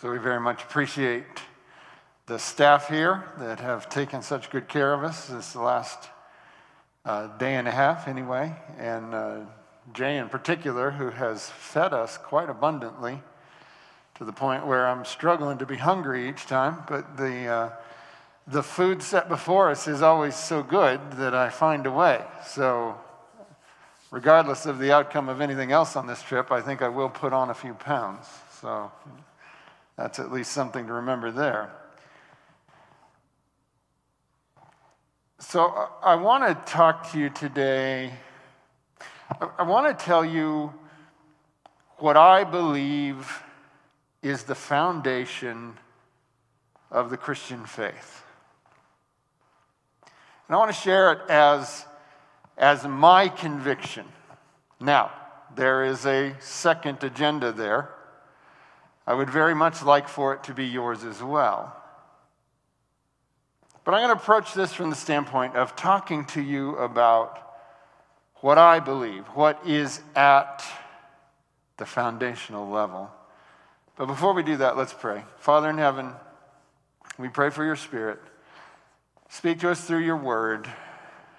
So we very much appreciate the staff here that have taken such good care of us this last uh, day and a half, anyway, and uh, Jay in particular, who has fed us quite abundantly to the point where I'm struggling to be hungry each time. But the, uh, the food set before us is always so good that I find a way. So, regardless of the outcome of anything else on this trip, I think I will put on a few pounds. So, that's at least something to remember there. So, uh, I want to talk to you today. I want to tell you what I believe is the foundation of the Christian faith. And I want to share it as, as my conviction. Now, there is a second agenda there. I would very much like for it to be yours as well. But I'm going to approach this from the standpoint of talking to you about what I believe, what is at the foundational level. But before we do that, let's pray. Father in heaven, we pray for your spirit. Speak to us through your word,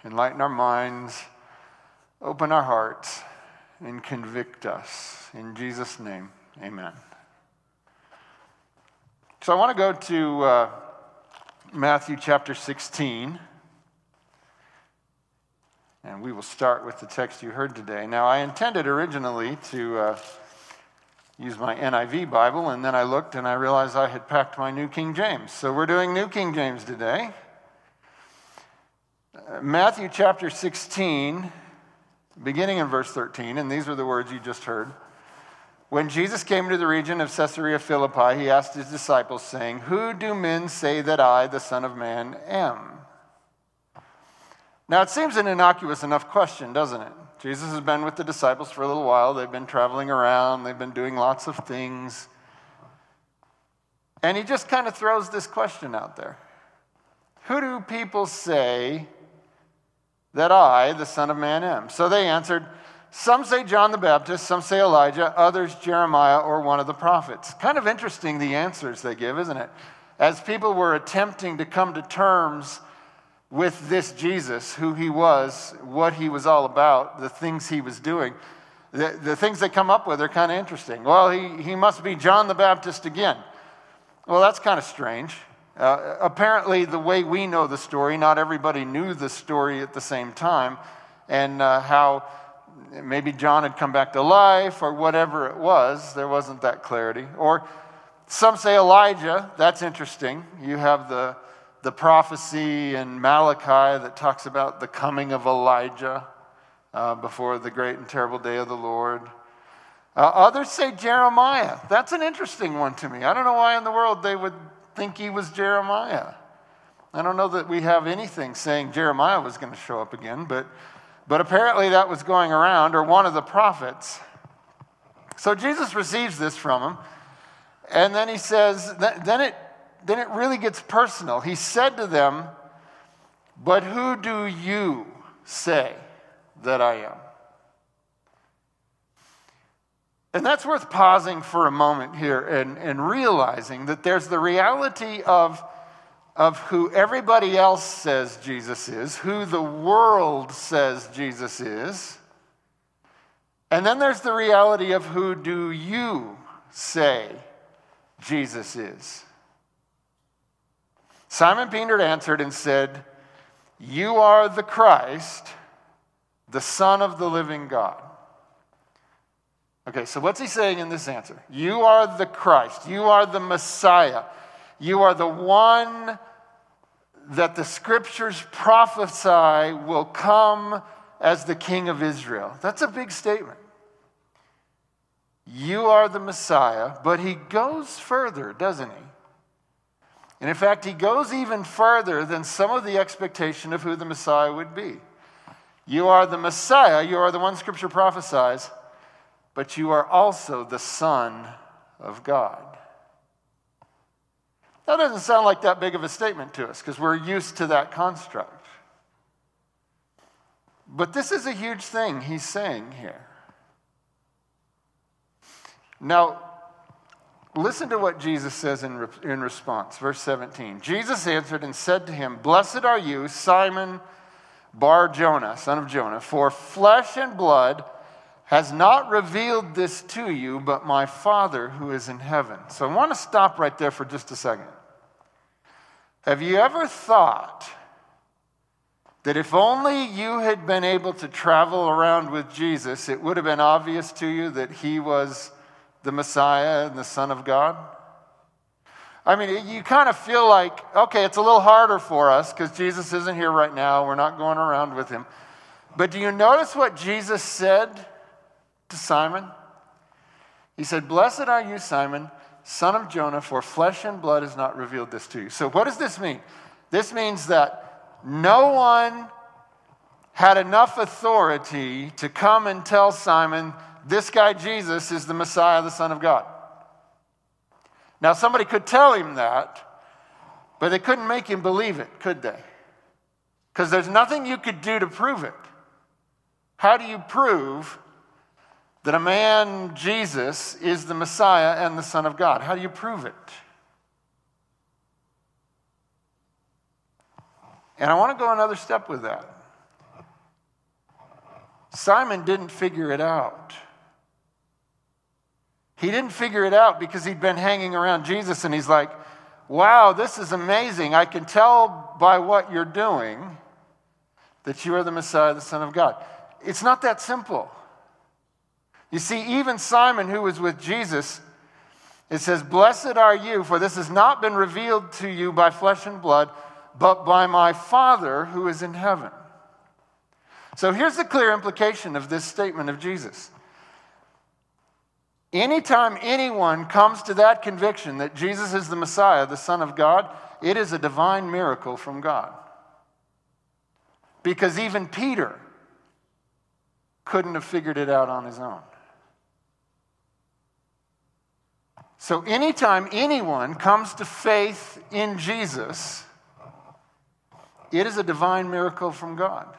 enlighten our minds, open our hearts, and convict us. In Jesus' name, amen. So I want to go to uh, Matthew chapter 16. And we will start with the text you heard today. Now, I intended originally to uh, use my NIV Bible, and then I looked and I realized I had packed my New King James. So we're doing New King James today. Uh, Matthew chapter 16, beginning in verse 13, and these are the words you just heard. When Jesus came to the region of Caesarea Philippi, he asked his disciples, saying, Who do men say that I, the Son of Man, am? Now, it seems an innocuous enough question, doesn't it? Jesus has been with the disciples for a little while. They've been traveling around, they've been doing lots of things. And he just kind of throws this question out there Who do people say that I, the Son of Man, am? So they answered, some say John the Baptist, some say Elijah, others Jeremiah or one of the prophets. Kind of interesting the answers they give, isn't it? As people were attempting to come to terms with this Jesus, who he was, what he was all about, the things he was doing, the, the things they come up with are kind of interesting. Well, he, he must be John the Baptist again. Well, that's kind of strange. Uh, apparently, the way we know the story, not everybody knew the story at the same time, and uh, how maybe John had come back to life or whatever it was. There wasn't that clarity. Or some say Elijah. That's interesting. You have the, the prophecy in Malachi that talks about the coming of Elijah uh, before the great and terrible day of the Lord. Uh, others say Jeremiah. That's an interesting one to me. I don't know why in the world they would think he was Jeremiah. I don't know that we have anything saying Jeremiah was going to show up again, but but apparently that was going around, or one of the prophets. So Jesus receives this from him. And then he says, then it, then it really gets personal. He said to them, But who do you say that I am? And that's worth pausing for a moment here and, and realizing that there's the reality of of who everybody else says Jesus is, who the world says Jesus is. And then there's the reality of who do you say Jesus is? Simon Peter answered and said, You are the Christ, the Son of the living God. Okay, so what's he saying in this answer? You are the Christ. You are the Messiah. You are the one that the scriptures prophesy will come as the king of Israel. That's a big statement. You are the Messiah, but he goes further, doesn't he? And in fact, he goes even further than some of the expectation of who the Messiah would be. You are the Messiah, you are the one Scripture prophesies, but you are also the Son of God. That doesn't sound like that big of a statement to us because we're used to that construct. But this is a huge thing he's saying here. Now, listen to what Jesus says in, in response. Verse 17 Jesus answered and said to him, Blessed are you, Simon Bar Jonah, son of Jonah, for flesh and blood has not revealed this to you, but my Father who is in heaven. So I want to stop right there for just a second. Have you ever thought that if only you had been able to travel around with Jesus, it would have been obvious to you that he was the Messiah and the Son of God? I mean, you kind of feel like, okay, it's a little harder for us because Jesus isn't here right now. We're not going around with him. But do you notice what Jesus said to Simon? He said, Blessed are you, Simon, son of Jonah, for flesh and blood has not revealed this to you. So, what does this mean? This means that no one had enough authority to come and tell Simon, this guy Jesus is the Messiah, the Son of God. Now, somebody could tell him that, but they couldn't make him believe it, could they? Because there's nothing you could do to prove it. How do you prove that a man, Jesus, is the Messiah and the Son of God? How do you prove it? And I want to go another step with that. Simon didn't figure it out. He didn't figure it out because he'd been hanging around Jesus and he's like, wow, this is amazing. I can tell by what you're doing that you are the Messiah, the Son of God. It's not that simple. You see, even Simon, who was with Jesus, it says, Blessed are you, for this has not been revealed to you by flesh and blood, but by my Father who is in heaven. So here's the clear implication of this statement of Jesus Anytime anyone comes to that conviction that Jesus is the Messiah, the Son of God, it is a divine miracle from God. Because even Peter couldn't have figured it out on his own. So, anytime anyone comes to faith in Jesus, it is a divine miracle from God.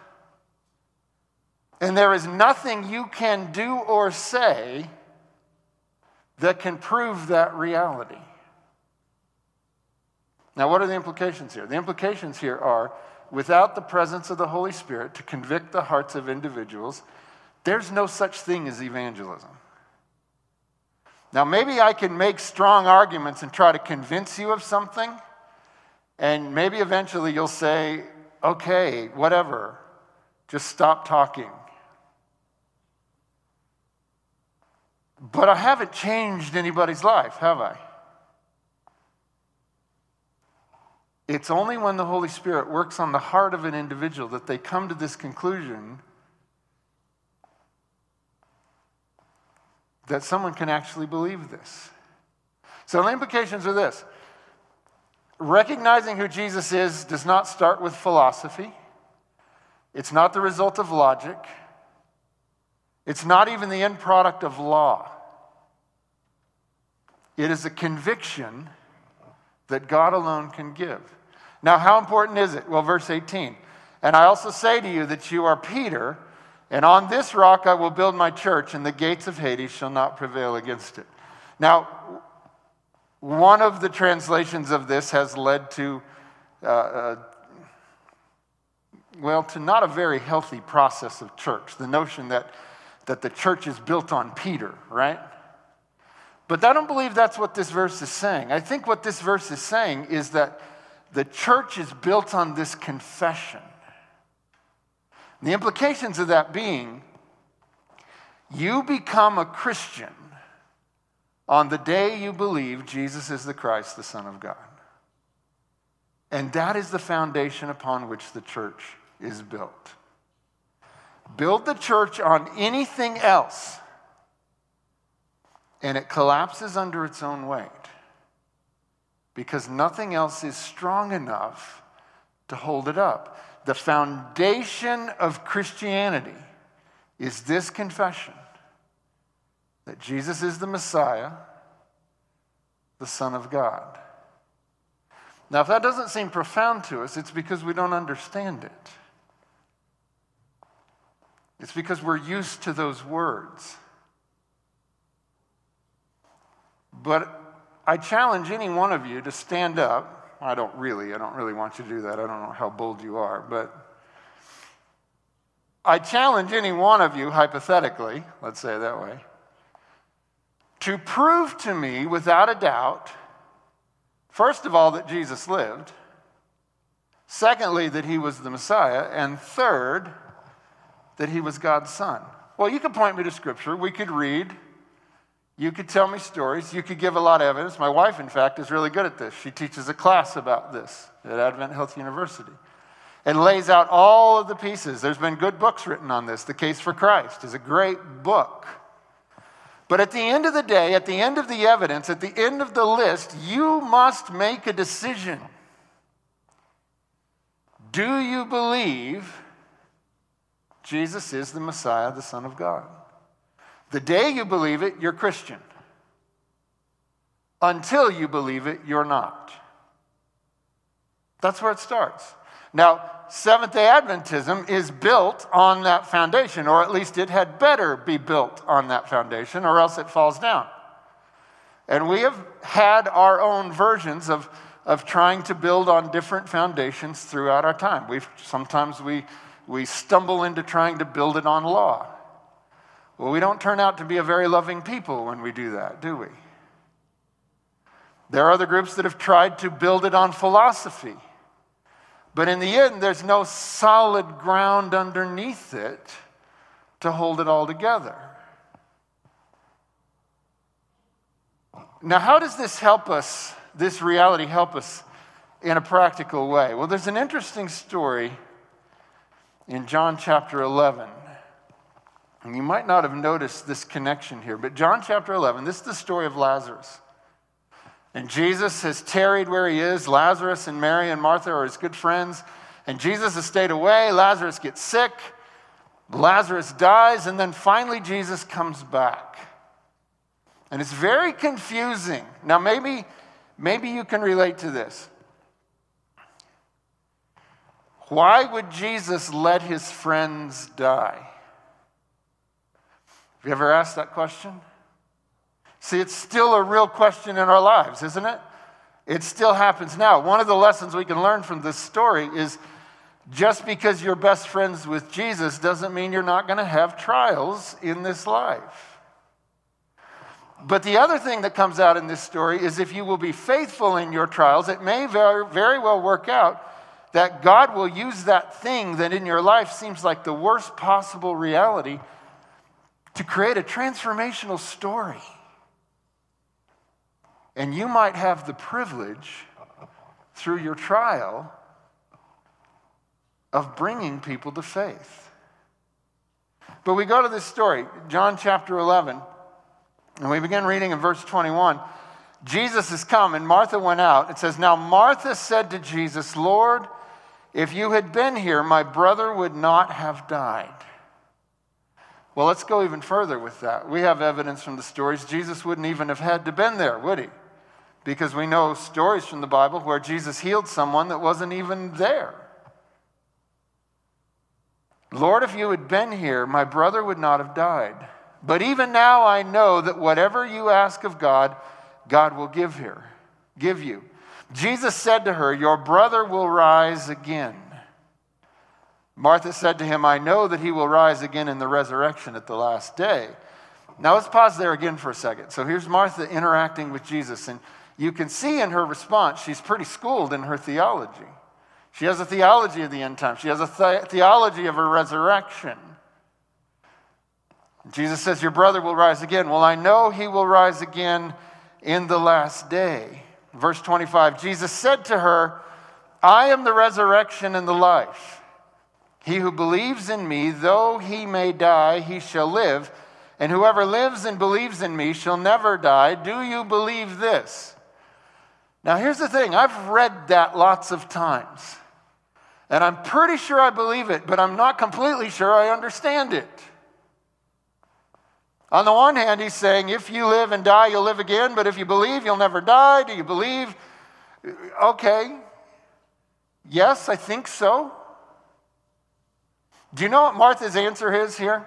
And there is nothing you can do or say that can prove that reality. Now, what are the implications here? The implications here are without the presence of the Holy Spirit to convict the hearts of individuals, there's no such thing as evangelism. Now, maybe I can make strong arguments and try to convince you of something, and maybe eventually you'll say, okay, whatever, just stop talking. But I haven't changed anybody's life, have I? It's only when the Holy Spirit works on the heart of an individual that they come to this conclusion that someone can actually believe this. So the implications are this recognizing who Jesus is does not start with philosophy, it's not the result of logic. It's not even the end product of law. It is a conviction that God alone can give. Now, how important is it? Well, verse 18. And I also say to you that you are Peter, and on this rock I will build my church, and the gates of Hades shall not prevail against it. Now, one of the translations of this has led to, uh, uh, well, to not a very healthy process of church. The notion that that the church is built on Peter, right? But I don't believe that's what this verse is saying. I think what this verse is saying is that the church is built on this confession. The implications of that being, you become a Christian on the day you believe Jesus is the Christ, the Son of God. And that is the foundation upon which the church is built build the church on anything else, and it collapses under its own weight because nothing else is strong enough to hold it up. The foundation of Christianity is this confession that Jesus is the Messiah, the Son of God. Now, if that doesn't seem profound to us, it's because we don't understand it. It's because we're used to those words. But I challenge any one of you to stand up. I don't really, I don't really want you to do that. I don't know how bold you are, but I challenge any one of you, hypothetically, let's say it that way, to prove to me without a doubt, first of all, that Jesus lived, secondly, that he was the Messiah, and third, that he was God's son. Well, you could point me to scripture, we could read, you could tell me stories, you could give a lot of evidence. My wife, in fact, is really good at this. She teaches a class about this at Advent Health University and lays out all of the pieces. There's been good books written on this. The Case for Christ is a great book. But at the end of the day, at the end of the evidence, at the end of the list, you must make a decision. Do you believe Jesus is the Messiah, the Son of God? The day you believe it, you're Christian. Until you believe it, you're not. That's where it starts. Now, Seventh day Adventism is built on that foundation, or at least it had better be built on that foundation, or else it falls down. And we have had our own versions of, of trying to build on different foundations throughout our time. We've, sometimes we, we stumble into trying to build it on law. Well, we don't turn out to be a very loving people when we do that, do we? There are other groups that have tried to build it on philosophy. But in the end, there's no solid ground underneath it to hold it all together. Now, how does this help us, this reality help us in a practical way? Well, there's an interesting story in John chapter 11. And you might not have noticed this connection here, but John chapter 11, this is the story of Lazarus. And Jesus has tarried where he is. Lazarus and Mary and Martha are his good friends. And Jesus has stayed away. Lazarus gets sick. Lazarus dies. And then finally, Jesus comes back. And it's very confusing. Now, maybe, maybe you can relate to this. Why would Jesus let his friends die? Have you ever asked that question? See, it's still a real question in our lives, isn't it? It still happens now. One of the lessons we can learn from this story is just because you're best friends with Jesus doesn't mean you're not going to have trials in this life. But the other thing that comes out in this story is if you will be faithful in your trials, it may very, very well work out that God will use that thing that in your life seems like the worst possible reality to create a transformational story. And you might have the privilege through your trial of bringing people to faith. But we go to this story, John chapter 11, and we begin reading in verse 21. Jesus has come, and Martha went out. It says, Now Martha said to Jesus, Lord, if you had been here, my brother would not have died. Well, let's go even further with that. We have evidence from the stories Jesus wouldn't even have had to been there, would he? because we know stories from the Bible where Jesus healed someone that wasn't even there. Lord, if you had been here, my brother would not have died. But even now I know that whatever you ask of God, God will give here, give you. Jesus said to her, Your brother will rise again. Martha said to him, I know that he will rise again in the resurrection at the last day. Now let's pause there again for a second. So here's Martha interacting with Jesus, and you can see in her response, she's pretty schooled in her theology. She has a theology of the end time, she has a the- theology of her resurrection. Jesus says, Your brother will rise again. Well, I know he will rise again in the last day. Verse 25 Jesus said to her, I am the resurrection and the life. He who believes in me, though he may die, he shall live. And whoever lives and believes in me shall never die. Do you believe this? Now, here's the thing I've read that lots of times, and I'm pretty sure I believe it, but I'm not completely sure I understand it. On the one hand, he's saying, if you live and die, you'll live again, but if you believe, you'll never die. Do you believe? Okay. Yes, I think so. Do you know what Martha's answer is here?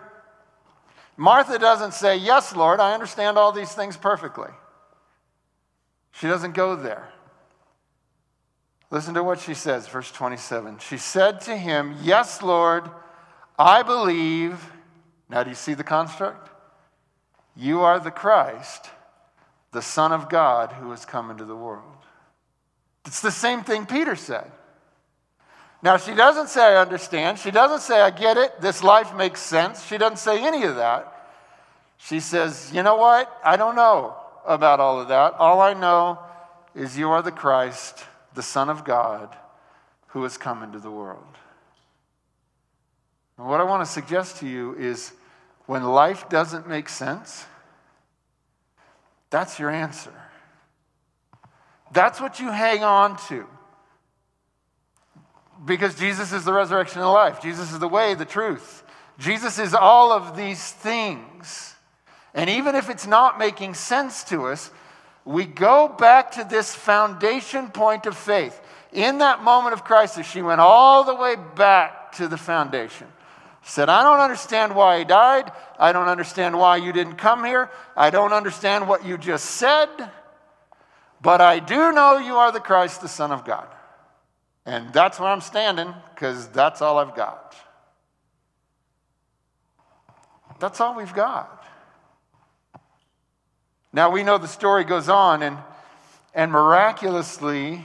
Martha doesn't say, Yes, Lord, I understand all these things perfectly. She doesn't go there. Listen to what she says, verse 27. She said to him, Yes, Lord, I believe. Now, do you see the construct? You are the Christ, the Son of God who has come into the world. It's the same thing Peter said. Now, she doesn't say, I understand. She doesn't say, I get it. This life makes sense. She doesn't say any of that. She says, You know what? I don't know about all of that. All I know is you are the Christ, the Son of God, who has come into the world. And what I want to suggest to you is when life doesn't make sense, that's your answer. That's what you hang on to. Because Jesus is the resurrection and life. Jesus is the way, the truth. Jesus is all of these things. And even if it's not making sense to us, we go back to this foundation point of faith. In that moment of crisis, she went all the way back to the foundation. Said, I don't understand why he died. I don't understand why you didn't come here. I don't understand what you just said. But I do know you are the Christ, the Son of God. And that's where I'm standing because that's all I've got. That's all we've got. Now we know the story goes on, and, and miraculously,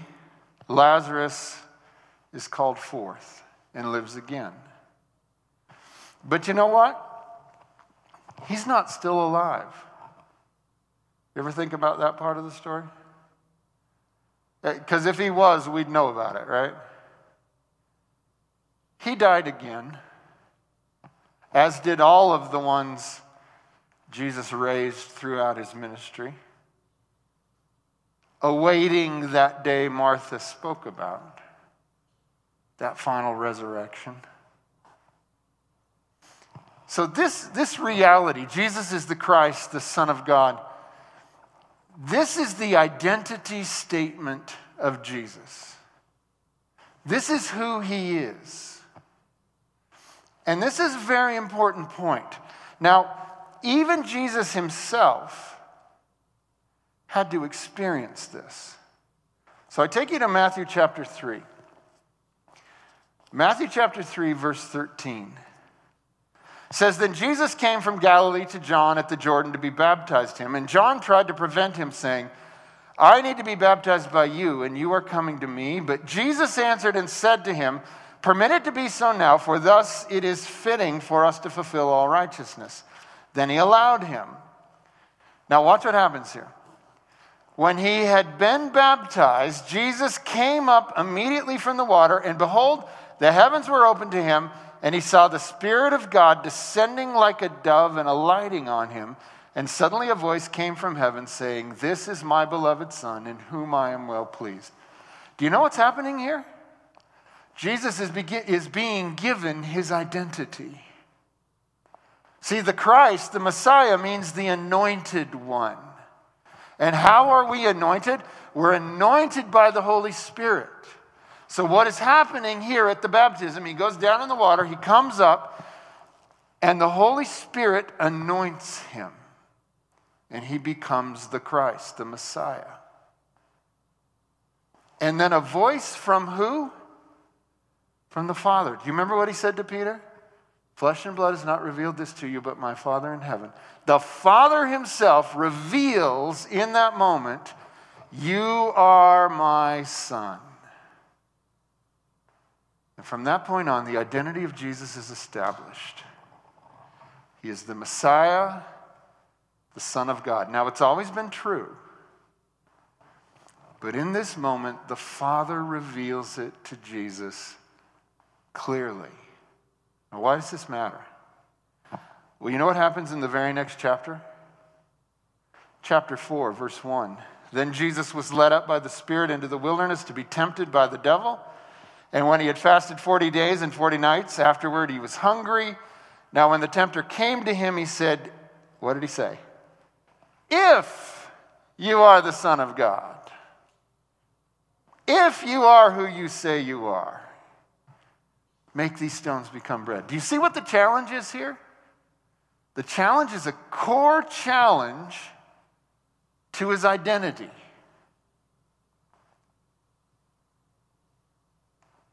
Lazarus is called forth and lives again. But you know what? He's not still alive. You ever think about that part of the story? Because uh, if he was, we'd know about it, right? He died again, as did all of the ones Jesus raised throughout his ministry, awaiting that day Martha spoke about, that final resurrection. So, this, this reality, Jesus is the Christ, the Son of God, this is the identity statement of Jesus. This is who he is. And this is a very important point. Now, even Jesus himself had to experience this. So I take you to Matthew chapter 3. Matthew chapter 3, verse 13 says then Jesus came from Galilee to John at the Jordan to be baptized him. And John tried to prevent him saying I need to be baptized by you and you are coming to me but Jesus answered and said to him permit it to be so now for thus it is fitting for us to fulfill all righteousness then he allowed him. Now watch what happens here. When he had been baptized Jesus came up immediately from the water and behold the heavens were opened to him and he saw the Spirit of God descending like a dove and alighting on him. And suddenly a voice came from heaven saying, This is my beloved Son, in whom I am well pleased. Do you know what's happening here? Jesus is, is being given his identity. See, the Christ, the Messiah, means the anointed one. And how are we anointed? We're anointed by the Holy Spirit. So, what is happening here at the baptism, he goes down in the water, he comes up, and the Holy Spirit anoints him. And he becomes the Christ, the Messiah. And then a voice from who? From the Father. Do you remember what he said to Peter? Flesh and blood has not revealed this to you, but my Father in heaven. The Father himself reveals in that moment, You are my Son. From that point on, the identity of Jesus is established. He is the Messiah, the Son of God. Now, it's always been true. But in this moment, the Father reveals it to Jesus clearly. Now, why does this matter? Well, you know what happens in the very next chapter? Chapter 4, verse 1. Then Jesus was led up by the Spirit into the wilderness to be tempted by the devil. And when he had fasted 40 days and 40 nights, afterward he was hungry. Now, when the tempter came to him, he said, What did he say? If you are the Son of God, if you are who you say you are, make these stones become bread. Do you see what the challenge is here? The challenge is a core challenge to his identity.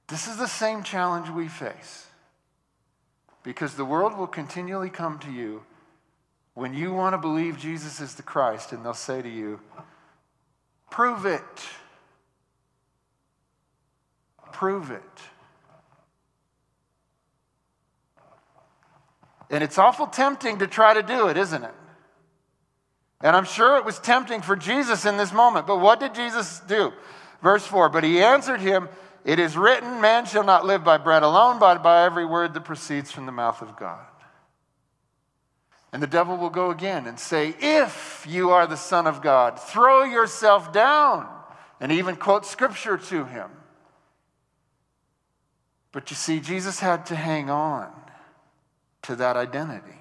This is the same challenge we face. Because the world will continually come to you when you want to believe Jesus is the Christ, and they'll say to you, Prove it. Prove it. And it's awful tempting to try to do it, isn't it? And I'm sure it was tempting for Jesus in this moment. But what did Jesus do? Verse 4 But he answered him, It is written, Man shall not live by bread alone, but by every word that proceeds from the mouth of God. And the devil will go again and say, If you are the Son of God, throw yourself down, and even quote scripture to him. But you see, Jesus had to hang on to that identity,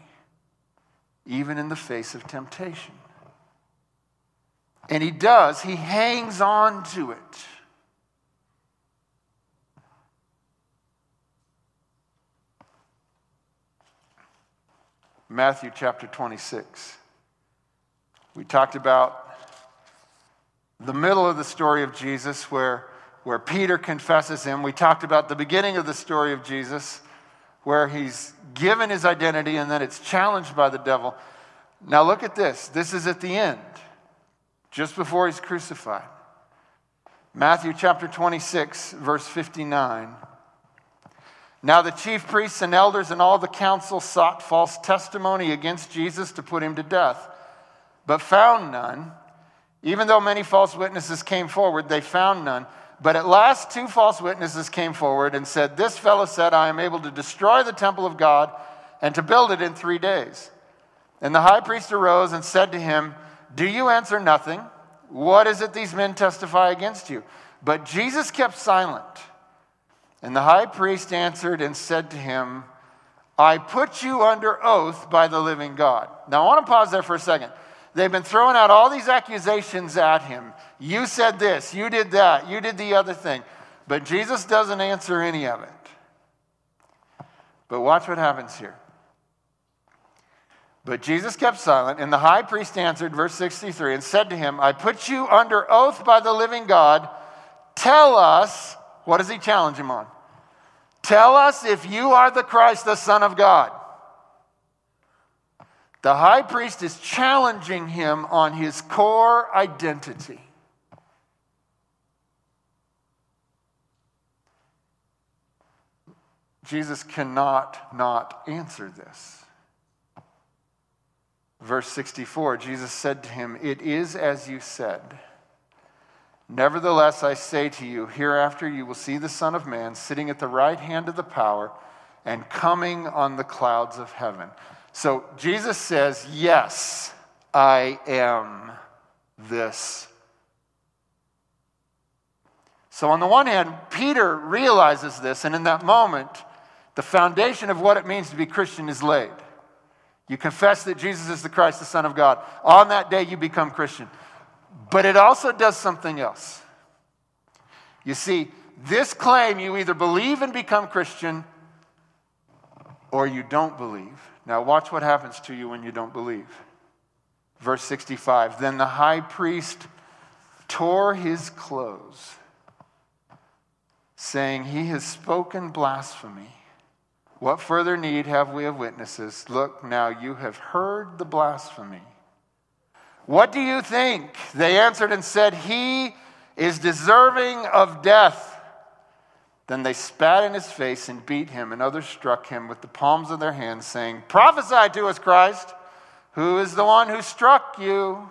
even in the face of temptation. And he does, he hangs on to it. Matthew chapter 26. We talked about the middle of the story of Jesus where, where Peter confesses him. We talked about the beginning of the story of Jesus where he's given his identity and then it's challenged by the devil. Now, look at this. This is at the end, just before he's crucified. Matthew chapter 26, verse 59. Now, the chief priests and elders and all the council sought false testimony against Jesus to put him to death, but found none. Even though many false witnesses came forward, they found none. But at last, two false witnesses came forward and said, This fellow said, I am able to destroy the temple of God and to build it in three days. And the high priest arose and said to him, Do you answer nothing? What is it these men testify against you? But Jesus kept silent. And the high priest answered and said to him, I put you under oath by the living God. Now, I want to pause there for a second. They've been throwing out all these accusations at him. You said this, you did that, you did the other thing. But Jesus doesn't answer any of it. But watch what happens here. But Jesus kept silent, and the high priest answered, verse 63, and said to him, I put you under oath by the living God. Tell us, what does he challenge him on? Tell us if you are the Christ, the Son of God. The high priest is challenging him on his core identity. Jesus cannot not answer this. Verse 64 Jesus said to him, It is as you said. Nevertheless, I say to you, hereafter you will see the Son of Man sitting at the right hand of the power and coming on the clouds of heaven. So Jesus says, Yes, I am this. So, on the one hand, Peter realizes this, and in that moment, the foundation of what it means to be Christian is laid. You confess that Jesus is the Christ, the Son of God. On that day, you become Christian. But it also does something else. You see, this claim you either believe and become Christian or you don't believe. Now, watch what happens to you when you don't believe. Verse 65 Then the high priest tore his clothes, saying, He has spoken blasphemy. What further need have we of witnesses? Look, now you have heard the blasphemy. What do you think? They answered and said, He is deserving of death. Then they spat in his face and beat him, and others struck him with the palms of their hands, saying, Prophesy to us, Christ. Who is the one who struck you?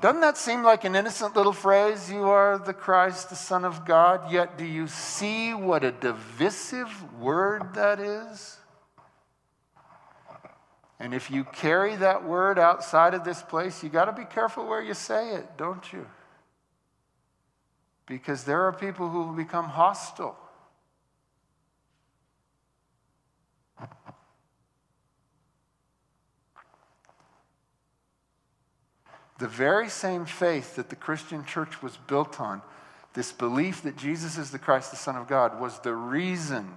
Doesn't that seem like an innocent little phrase? You are the Christ, the Son of God. Yet, do you see what a divisive word that is? And if you carry that word outside of this place, you got to be careful where you say it, don't you? because there are people who will become hostile. The very same faith that the Christian church was built on, this belief that Jesus is the Christ, the Son of God, was the reason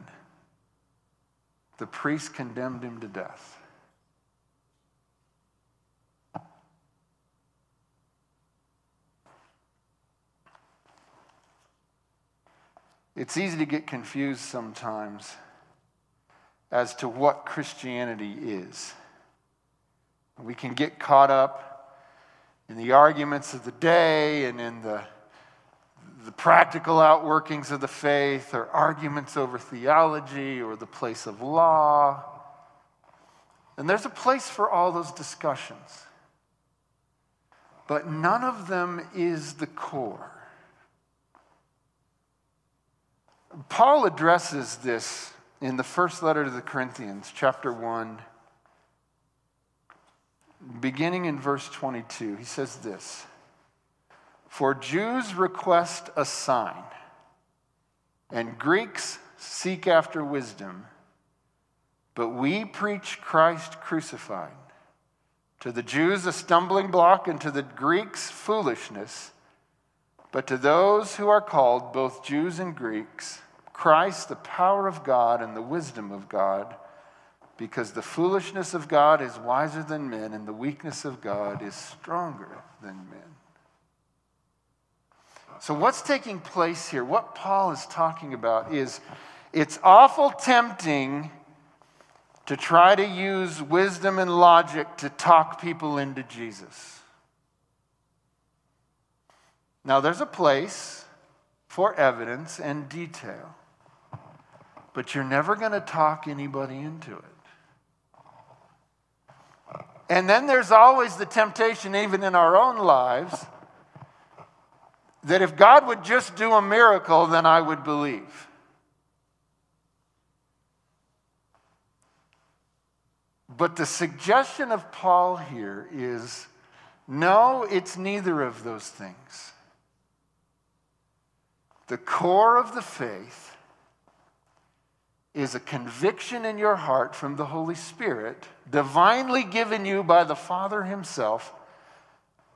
the priest condemned him to death. It's easy to get confused sometimes as to what Christianity is. We can get caught up in the arguments of the day and in the, the practical outworkings of the faith or arguments over theology or the place of law. And there's a place for all those discussions. But none of them is the core. Paul addresses this in the first letter to the Corinthians, chapter 1, beginning in verse 22. He says this For Jews request a sign, and Greeks seek after wisdom, but we preach Christ crucified. To the Jews, a stumbling block, and to the Greeks, foolishness. But to those who are called, both Jews and Greeks, Christ, the power of God and the wisdom of God, because the foolishness of God is wiser than men, and the weakness of God is stronger than men. So, what's taking place here, what Paul is talking about, is it's awful tempting to try to use wisdom and logic to talk people into Jesus. Now, there's a place for evidence and detail but you're never going to talk anybody into it. And then there's always the temptation, even in our own lives, that if God would just do a miracle, then I would believe. But the suggestion of Paul here is no, it's neither of those things. The core of the faith is a conviction in your heart from the Holy Spirit, divinely given you by the Father Himself,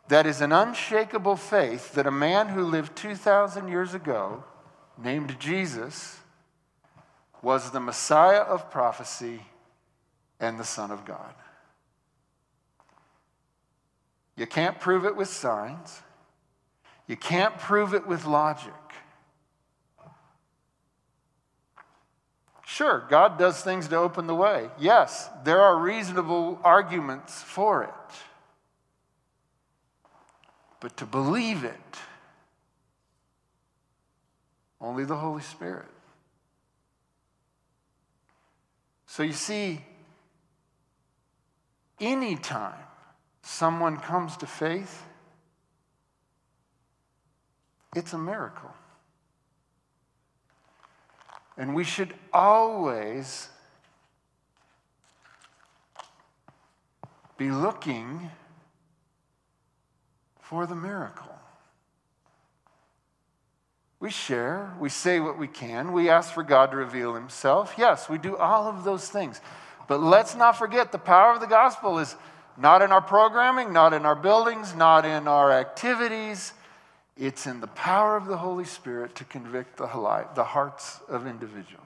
that is an unshakable faith that a man who lived 2,000 years ago, named Jesus, was the Messiah of prophecy and the Son of God. You can't prove it with signs. You can't prove it with logic. Sure, God does things to open the way. Yes, there are reasonable arguments for it. But to believe it, only the Holy Spirit. So you see, anytime someone comes to faith, it's a miracle. And we should always be looking for the miracle. We share, we say what we can, we ask for God to reveal Himself. Yes, we do all of those things. But let's not forget the power of the gospel is not in our programming, not in our buildings, not in our activities. It's in the power of the Holy Spirit to convict the, the hearts of individuals.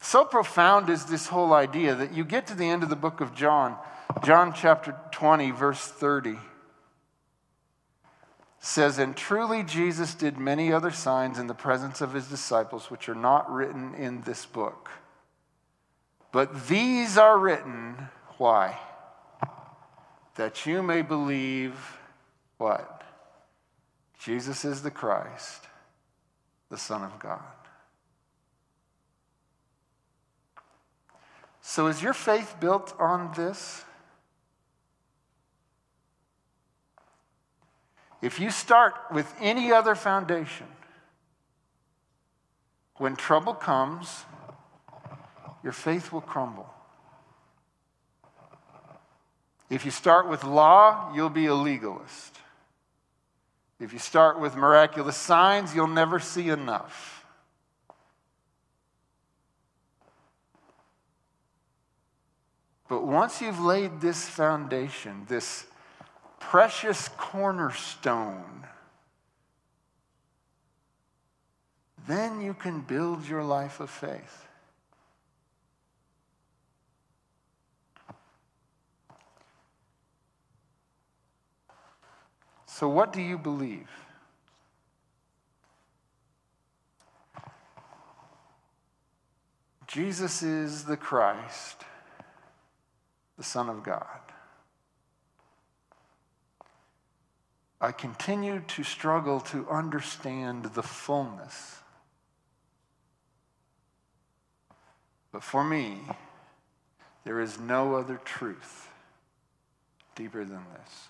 So profound is this whole idea that you get to the end of the book of John, John chapter 20, verse 30 says, And truly Jesus did many other signs in the presence of his disciples, which are not written in this book. But these are written, why? That you may believe what? Jesus is the Christ, the Son of God. So is your faith built on this? If you start with any other foundation, when trouble comes, your faith will crumble. If you start with law, you'll be a legalist. If you start with miraculous signs, you'll never see enough. But once you've laid this foundation, this precious cornerstone, then you can build your life of faith. So, what do you believe? Jesus is the Christ, the Son of God. I continue to struggle to understand the fullness. But for me, there is no other truth deeper than this.